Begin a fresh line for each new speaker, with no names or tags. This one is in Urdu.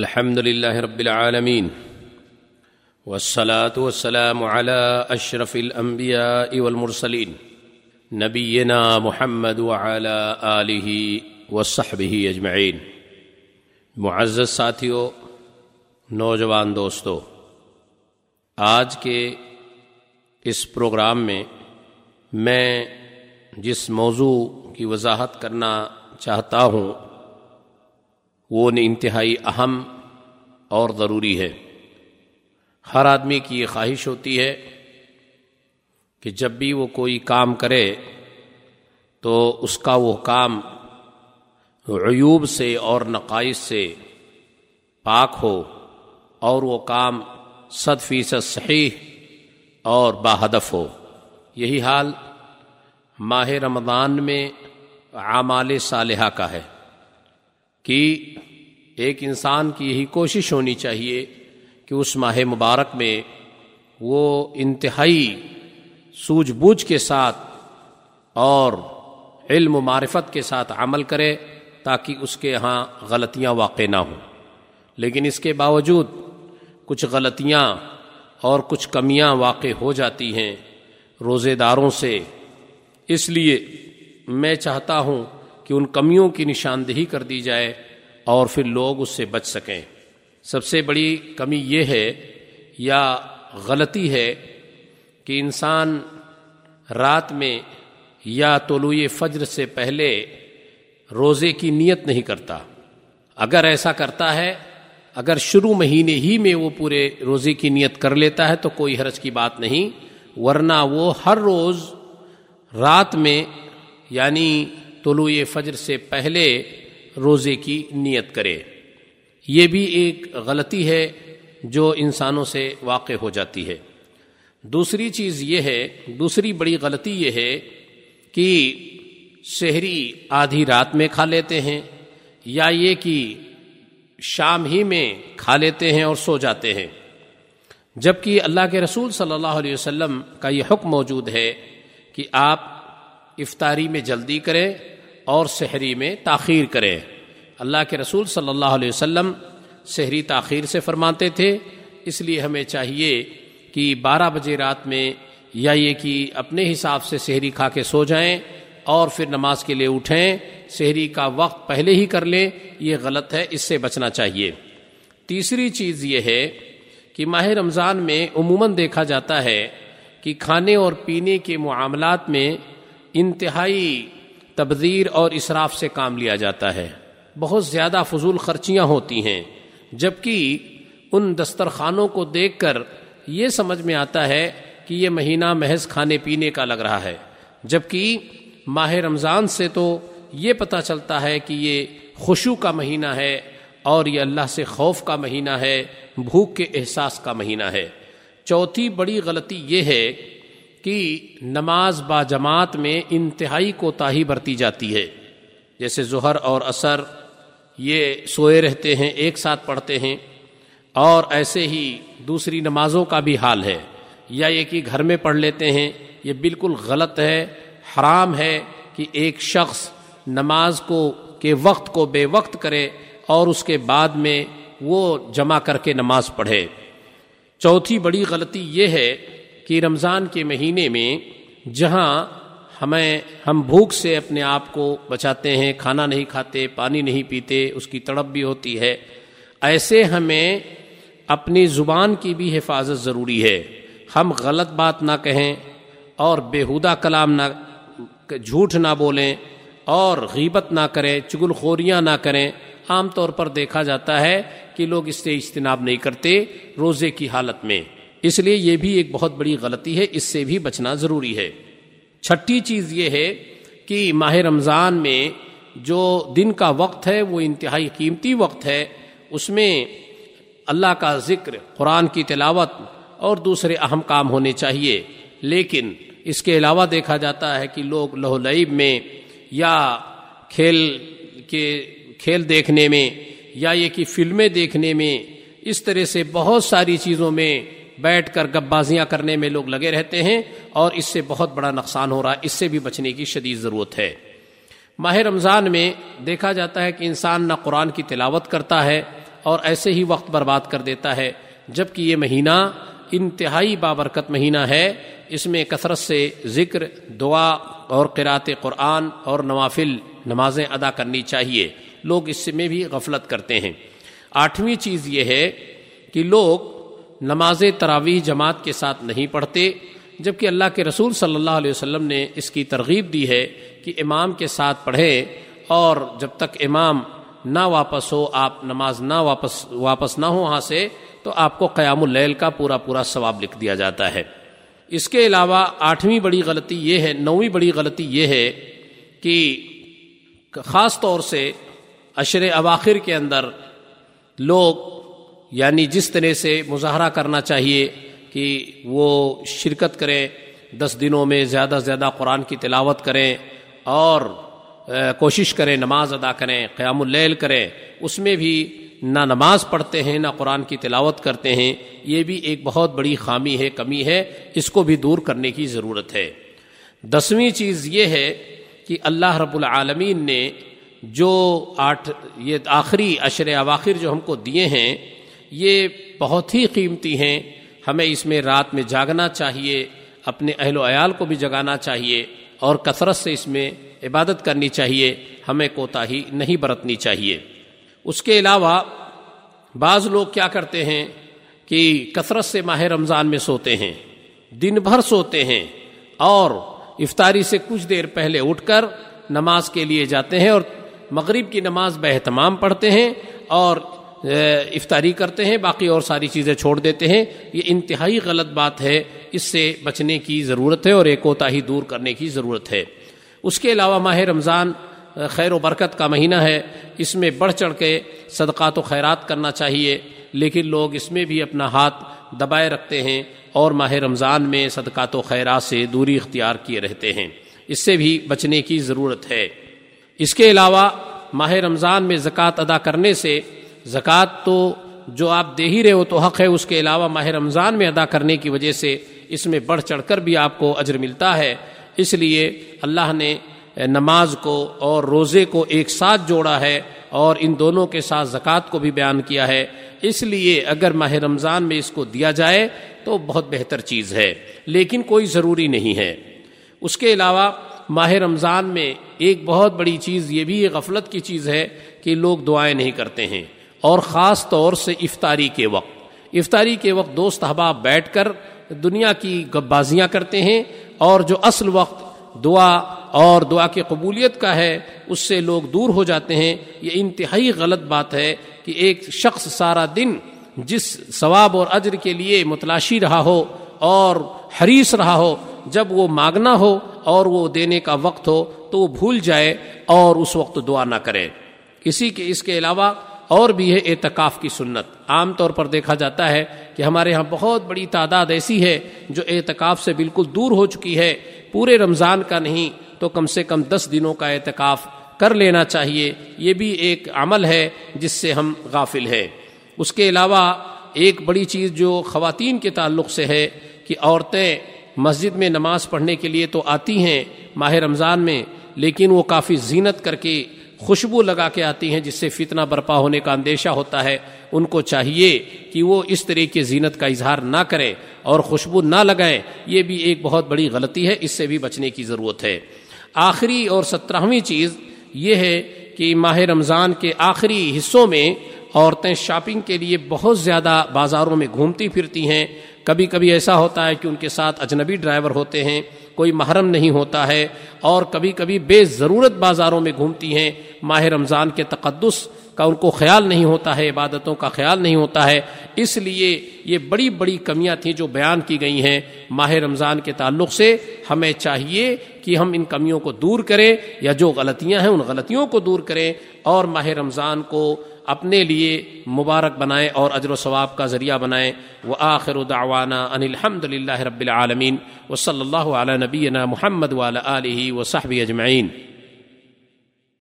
الحمد لله رب العالمين والصلاة والسلام على أشرف الأنبياء والمرسلين نبينا محمد وعلى آله وصحبه أجمعين معزز ساتھیوں نوجوان دوستو، آج کے اس پروگرام میں میں جس موضوع کی وضاحت کرنا چاہتا ہوں وہ انتہائی اہم اور ضروری ہے۔ ہر آدمی کی یہ خواہش ہوتی ہے کہ جب بھی وہ کوئی کام کرے تو اس کا وہ کام عیوب سے اور نقائص سے پاک ہو اور وہ کام صد فیصد صحیح اور باہدف ہو۔ یہی حال ماہ رمضان میں اعمال صالحہ کا ہے۔ کہ ایک انسان کی یہی کوشش ہونی چاہیے کہ اس ماہ مبارک میں وہ انتہائی سوجھ بوجھ کے ساتھ اور علم و معرفت کے ساتھ عمل کرے تاکہ اس کے یہاں غلطیاں واقع نہ ہوں۔ لیکن اس کے باوجود کچھ غلطیاں اور کچھ کمیاں واقع ہو جاتی ہیں روزے داروں سے۔ اس لیے میں چاہتا ہوں کہ ان کمیوں کی نشاندہی کر دی جائے اور پھر لوگ اس سے بچ سکیں۔ سب سے بڑی کمی یہ ہے یا غلطی ہے کہ انسان رات میں یا طلوع فجر سے پہلے روزے کی نیت نہیں کرتا۔ اگر ایسا کرتا ہے، اگر شروع مہینے ہی میں وہ پورے روزے کی نیت کر لیتا ہے تو کوئی حرج کی بات نہیں، ورنہ وہ ہر روز رات میں یعنی طلوع فجر سے پہلے روزے کی نیت کرے۔ یہ بھی ایک غلطی ہے جو انسانوں سے واقع ہو جاتی ہے۔ دوسری چیز یہ ہے، دوسری بڑی غلطی یہ ہے کہ شہری آدھی رات میں کھا لیتے ہیں یا یہ کہ شام ہی میں کھا لیتے ہیں اور سو جاتے ہیں۔ جبکہ اللہ کے رسول صلی اللہ علیہ وسلم کا یہ حکم موجود ہے کہ آپ افطاری میں جلدی کریں اور سحری میں تاخیر کریں اللہ کے رسول صلی اللہ علیہ وسلم سحری تاخیر سے فرماتے تھے، اس لیے ہمیں چاہیے کہ بارہ بجے رات میں یا یہ کہ اپنے حساب سے سحری کھا کے سو جائیں اور پھر نماز کے لیے اٹھیں، سحری کا وقت پہلے ہی کر لیں، یہ غلط ہے، اس سے بچنا چاہیے۔ تیسری چیز یہ ہے کہ ماہ رمضان میں عموماً دیکھا جاتا ہے کہ کھانے اور پینے کے معاملات میں انتہائی تبذیر اور اسراف سے کام لیا جاتا ہے۔ بہت زیادہ فضول خرچیاں ہوتی ہیں، جبکہ ان دسترخوانوں کو دیکھ کر یہ سمجھ میں آتا ہے کہ یہ مہینہ محض کھانے پینے کا لگ رہا ہے۔ جبکہ ماہ رمضان سے تو یہ پتہ چلتا ہے کہ یہ خوشو کا مہینہ ہے اور یہ اللہ سے خوف کا مہینہ ہے، بھوک کے احساس کا مہینہ ہے۔ چوتھی بڑی غلطی یہ ہے کہ نماز با جماعت میں انتہائی کو تاہی برتی جاتی ہے۔ جیسے ظہر اور اثر یہ سوئے رہتے ہیں، ایک ساتھ پڑھتے ہیں۔ اور ایسے ہی دوسری نمازوں کا بھی حال ہے۔ یا یہ کہ گھر میں پڑھ لیتے ہیں، یہ بالکل غلط ہے، حرام ہے کہ ایک شخص نماز کو، کے وقت کو بے وقت کرے اور اس کے بعد میں وہ جمع کر کے نماز پڑھے۔ چوتھی بڑی غلطی یہ ہے کہ رمضان کے مہینے میں جہاں ہمیں ہم بھوک سے اپنے آپ کو بچاتے ہیں، کھانا نہیں کھاتے، پانی نہیں پیتے، اس کی تڑپ بھی ہوتی ہے، ایسے ہمیں اپنی زبان کی بھی حفاظت ضروری ہے۔ ہم غلط بات نہ کہیں اور بیہودہ کلام نہ، جھوٹ نہ بولیں اور غیبت نہ کریں چگل خوریاں نہ کریں۔ عام طور پر دیکھا جاتا ہے کہ لوگ اس سے اجتناب نہیں کرتے روزے کی حالت میں۔ اس لیے یہ بھی ایک بہت بڑی غلطی ہے، اس سے بھی بچنا ضروری ہے۔ چھٹی چیز یہ ہے کہ ماہ رمضان میں جو دن کا وقت ہے، وہ انتہائی قیمتی وقت ہے۔ اس میں اللہ کا ذکر، قرآن کی تلاوت اور دوسرے اہم کام ہونے چاہیے۔ لیکن اس کے علاوہ دیکھا جاتا ہے کہ لوگ لہو لعیب میں یا کھیل کے کھیل دیکھنے میں یا یہ کہ فلمیں دیکھنے میں اس طرح سے بہت ساری چیزوں میں بیٹھ کر گپ بازیاں کرنے میں لوگ لگے رہتے ہیں اور اس سے بہت بڑا نقصان ہو رہا ہے، اس سے بھی بچنے کی شدید ضرورت ہے۔ ماہ رمضان میں دیکھا جاتا ہے کہ انسان نہ قرآن کی تلاوت کرتا ہے اور ایسے ہی وقت برباد کر دیتا ہے جبکہ یہ مہینہ انتہائی بابرکت مہینہ ہے۔ اس میں کثرت سے ذکر، دعا اور قرات قرآن اور نوافل نمازیں ادا کرنی چاہیے۔ لوگ اس میں بھی غفلت کرتے ہیں۔ آٹھویں چیز یہ ہے کہ لوگ نماز تراویح جماعت کے ساتھ نہیں پڑھتے، جبکہ اللہ کے رسول صلی اللہ علیہ وسلم نے اس کی ترغیب دی ہے کہ امام کے ساتھ پڑھیں اور جب تک امام نہ واپس ہو، آپ نماز نہ واپس واپس نہ ہو وہاں سے، تو آپ کو قیام اللیل کا پورا پورا ثواب لکھ دیا جاتا ہے۔ اس کے علاوہ آٹھویں بڑی غلطی یہ ہے، نویں بڑی غلطی یہ ہے کہ خاص طور سے عشر اواخر کے اندر لوگ یعنی جس طرح سے مظاہرہ کرنا چاہیے کہ وہ شرکت کریں، دس دنوں میں زیادہ سے زیادہ قرآن کی تلاوت کریں اور کوشش کریں، نماز ادا کریں، قیام اللیل کریں۔ اس میں بھی نہ نماز پڑھتے ہیں، نہ قرآن کی تلاوت کرتے ہیں۔ یہ بھی ایک بہت بڑی خامی ہے، کمی ہے۔ اس کو بھی دور کرنے کی ضرورت ہے۔ دسویں چیز یہ ہے کہ اللہ رب العالمین نے جو آٹھ، یہ آخری عشر اواخر جو ہم کو دیے ہیں یہ بہت ہی قیمتی ہیں۔ ہمیں اس میں رات میں جاگنا چاہیے، اپنے اہل و عیال کو بھی جگانا چاہیے اور کثرت سے اس میں عبادت کرنی چاہیے۔ ہمیں کوتاہی نہیں برتنی چاہیے۔ اس کے علاوہ بعض لوگ کیا کرتے ہیں کہ کثرت سے ماہ رمضان میں سوتے ہیں، دن بھر سوتے ہیں اور افطاری سے کچھ دیر پہلے اٹھ کر نماز کے لیے جاتے ہیں اور مغرب کی نماز بہتمام پڑھتے ہیں اور افطاری کرتے ہیں، باقی اور ساری چیزیں چھوڑ دیتے ہیں۔ یہ انتہائی غلط بات ہے۔ اس سے بچنے کی ضرورت ہے اور ایک کوتاہی دور کرنے کی ضرورت ہے۔ اس کے علاوہ ماہ رمضان خیر و برکت کا مہینہ ہے۔ اس میں بڑھ چڑھ کے صدقات و خیرات کرنا چاہیے، لیکن لوگ اس میں بھی اپنا ہاتھ دبائے رکھتے ہیں اور ماہ رمضان میں صدقات و خیرات سے دوری اختیار کیے رہتے ہیں۔ اس سے بھی بچنے کی ضرورت ہے۔ اس کے علاوہ ماہ رمضان میں زکوٰۃ ادا کرنے سے زکوٰۃ تو جو آپ دے ہی رہے ہو تو حق ہے، اس کے علاوہ ماہ رمضان میں ادا کرنے کی وجہ سے اس میں بڑھ چڑھ کر بھی آپ کو اجر ملتا ہے۔ اس لیے اللہ نے نماز کو اور روزے کو ایک ساتھ جوڑا ہے اور ان دونوں کے ساتھ زکوٰۃ کو بھی بیان کیا ہے۔ اس لیے اگر ماہ رمضان میں اس کو دیا جائے تو بہت بہتر چیز ہے، لیکن کوئی ضروری نہیں ہے۔ اس کے علاوہ ماہ رمضان میں ایک بہت بڑی چیز، یہ بھی غفلت کی چیز ہے کہ لوگ دعائیں نہیں کرتے ہیں۔ اور خاص طور سے افطاری کے وقت۔ افطاری کے وقت دوست احباب بیٹھ کر دنیا کی بازیاں کرتے ہیں اور جو اصل وقت دعا اور دعا کی قبولیت کا ہے، اس سے لوگ دور ہو جاتے ہیں۔ یہ انتہائی غلط بات ہے کہ ایک شخص سارا دن جس ثواب اور اجر کے لیے متلاشی رہا ہو اور حریص رہا ہو، جب وہ مانگنا ہو اور وہ دینے کا وقت ہو تو وہ بھول جائے اور اس وقت دعا نہ کرے۔ اسی کے اس کے علاوہ اور بھی ہے اعتکاف کی سنت۔ عام طور پر دیکھا جاتا ہے کہ ہمارے ہاں بہت بڑی تعداد ایسی ہے جو اعتکاف سے بالکل دور ہو چکی ہے۔ پورے رمضان کا نہیں، تو کم سے کم دس دنوں کا اعتکاف کر لینا چاہیے۔ یہ بھی ایک عمل ہے جس سے ہم غافل ہے اس کے علاوہ ایک بڑی چیز جو خواتین کے تعلق سے ہے کہ عورتیں مسجد میں نماز پڑھنے کے لیے تو آتی ہیں ماہ رمضان میں، لیکن وہ کافی زینت کر کے خوشبو لگا کے آتی ہیں جس سے فتنہ برپا ہونے کا اندیشہ ہوتا ہے۔ ان کو چاہیے کہ وہ اس طرح کی زینت کا اظہار نہ کریں اور خوشبو نہ لگائیں۔ یہ بھی ایک بہت بڑی غلطی ہے، اس سے بھی بچنے کی ضرورت ہے۔ آخری اور سترہویں چیز یہ ہے کہ ماہ رمضان کے آخری حصوں میں عورتیں شاپنگ کے لیے بہت زیادہ بازاروں میں گھومتی پھرتی ہیں۔ کبھی کبھی ایسا ہوتا ہے کہ ان کے ساتھ اجنبی ڈرائیور ہوتے ہیں۔ کوئی محرم نہیں ہوتا ہے اور کبھی کبھی بے ضرورت بازاروں میں گھومتی ہیں۔ ماہ رمضان کے تقدس کا ان کو خیال نہیں ہوتا ہے، عبادتوں کا خیال نہیں ہوتا ہے۔ اس لیے یہ بڑی بڑی کمیاں تھیں جو بیان کی گئی ہیں۔ ماہ رمضان کے تعلق سے ہمیں چاہیے کہ ہم ان کمیوں کو دور کریں یا جو غلطیاں ہیں ان غلطیوں کو دور کریں اور ماہ رمضان کو اپنے لیے مبارک بنائیں اور اجر و ثواب کا ذریعہ بنائیں۔ وہ آخر دعوانا ان الحمد للہ رب العالمین۔ و صلی اللہ علیہ نبینا محمد والا علیہ و صحب اجمعین۔